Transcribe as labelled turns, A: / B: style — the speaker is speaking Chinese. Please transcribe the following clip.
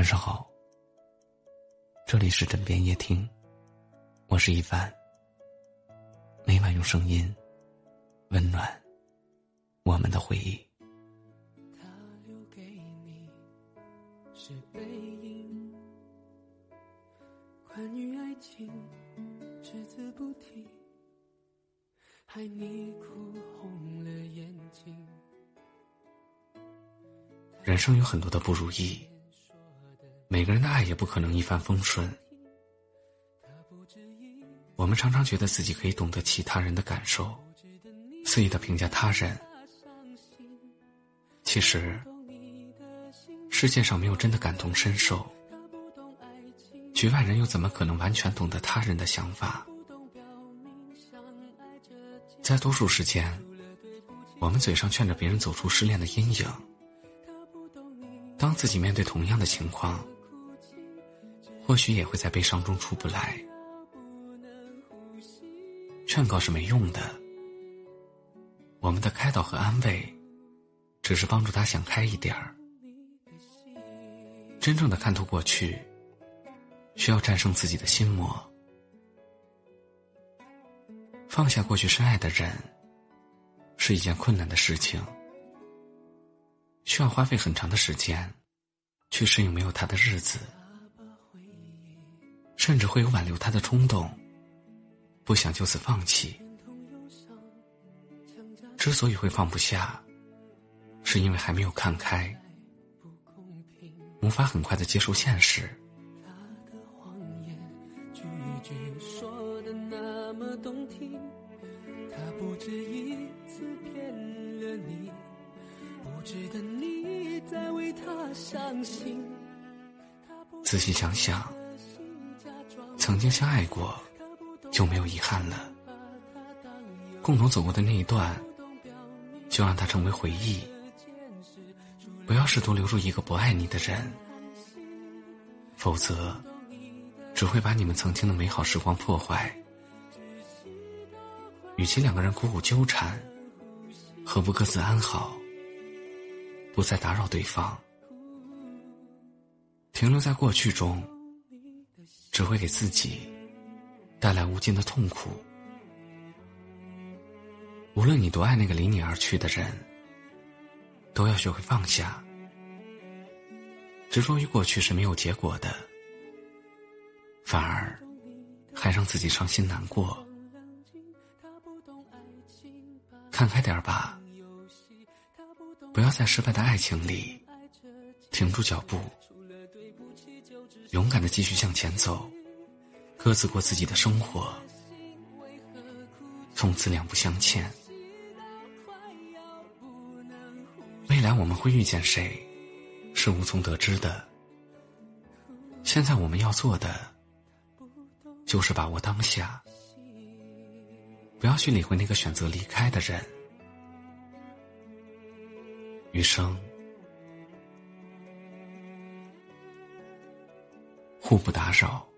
A: 晚上好，这里是枕边夜听，我是一凡。每晚用声音温暖我们的回忆。
B: 他留给你是背影，关于爱情只字不提，害你哭红了眼睛。
A: 人生有很多的不如意，每个人的爱也不可能一帆风顺。我们常常觉得自己可以懂得其他人的感受，肆意的评价他人。其实，世界上没有真的感同身受。局外人又怎么可能完全懂得他人的想法？在多数时间，我们嘴上劝着别人走出失恋的阴影。当自己面对同样的情况，或许也会在悲伤中出不来。劝告是没用的，我们的开导和安慰，只是帮助他想开一点儿。真正的看透过去，需要战胜自己的心魔，放下过去深爱的人，是一件困难的事情。需要花费很长的时间，去适应没有他的日子，甚至会有挽留他的冲动，不想就此放弃。之所以会放不下，是因为还没有看开，无法很快的接受现实。
B: 他不止一次骗了你。不值得你再为他伤心。
A: 仔细想想，曾经相爱过，就没有遗憾了。共同走过的那一段，就让它成为回忆。不要试图留住一个不爱你的人，否则只会把你们曾经的美好时光破坏。与其两个人苦苦纠缠，何不各自安好？不再打扰对方，停留在过去中，只会给自己带来无尽的痛苦。无论你多爱那个离你而去的人，都要学会放下。执着于过去是没有结果的，反而还让自己伤心难过。看开点吧。不要在失败的爱情里停住脚步，勇敢的继续向前走，各自过自己的生活，从此两不相欠。未来我们会遇见谁，是无从得知的。现在我们要做的，就是把握当下，不要去理会那个选择离开的人。余生，互不打扰。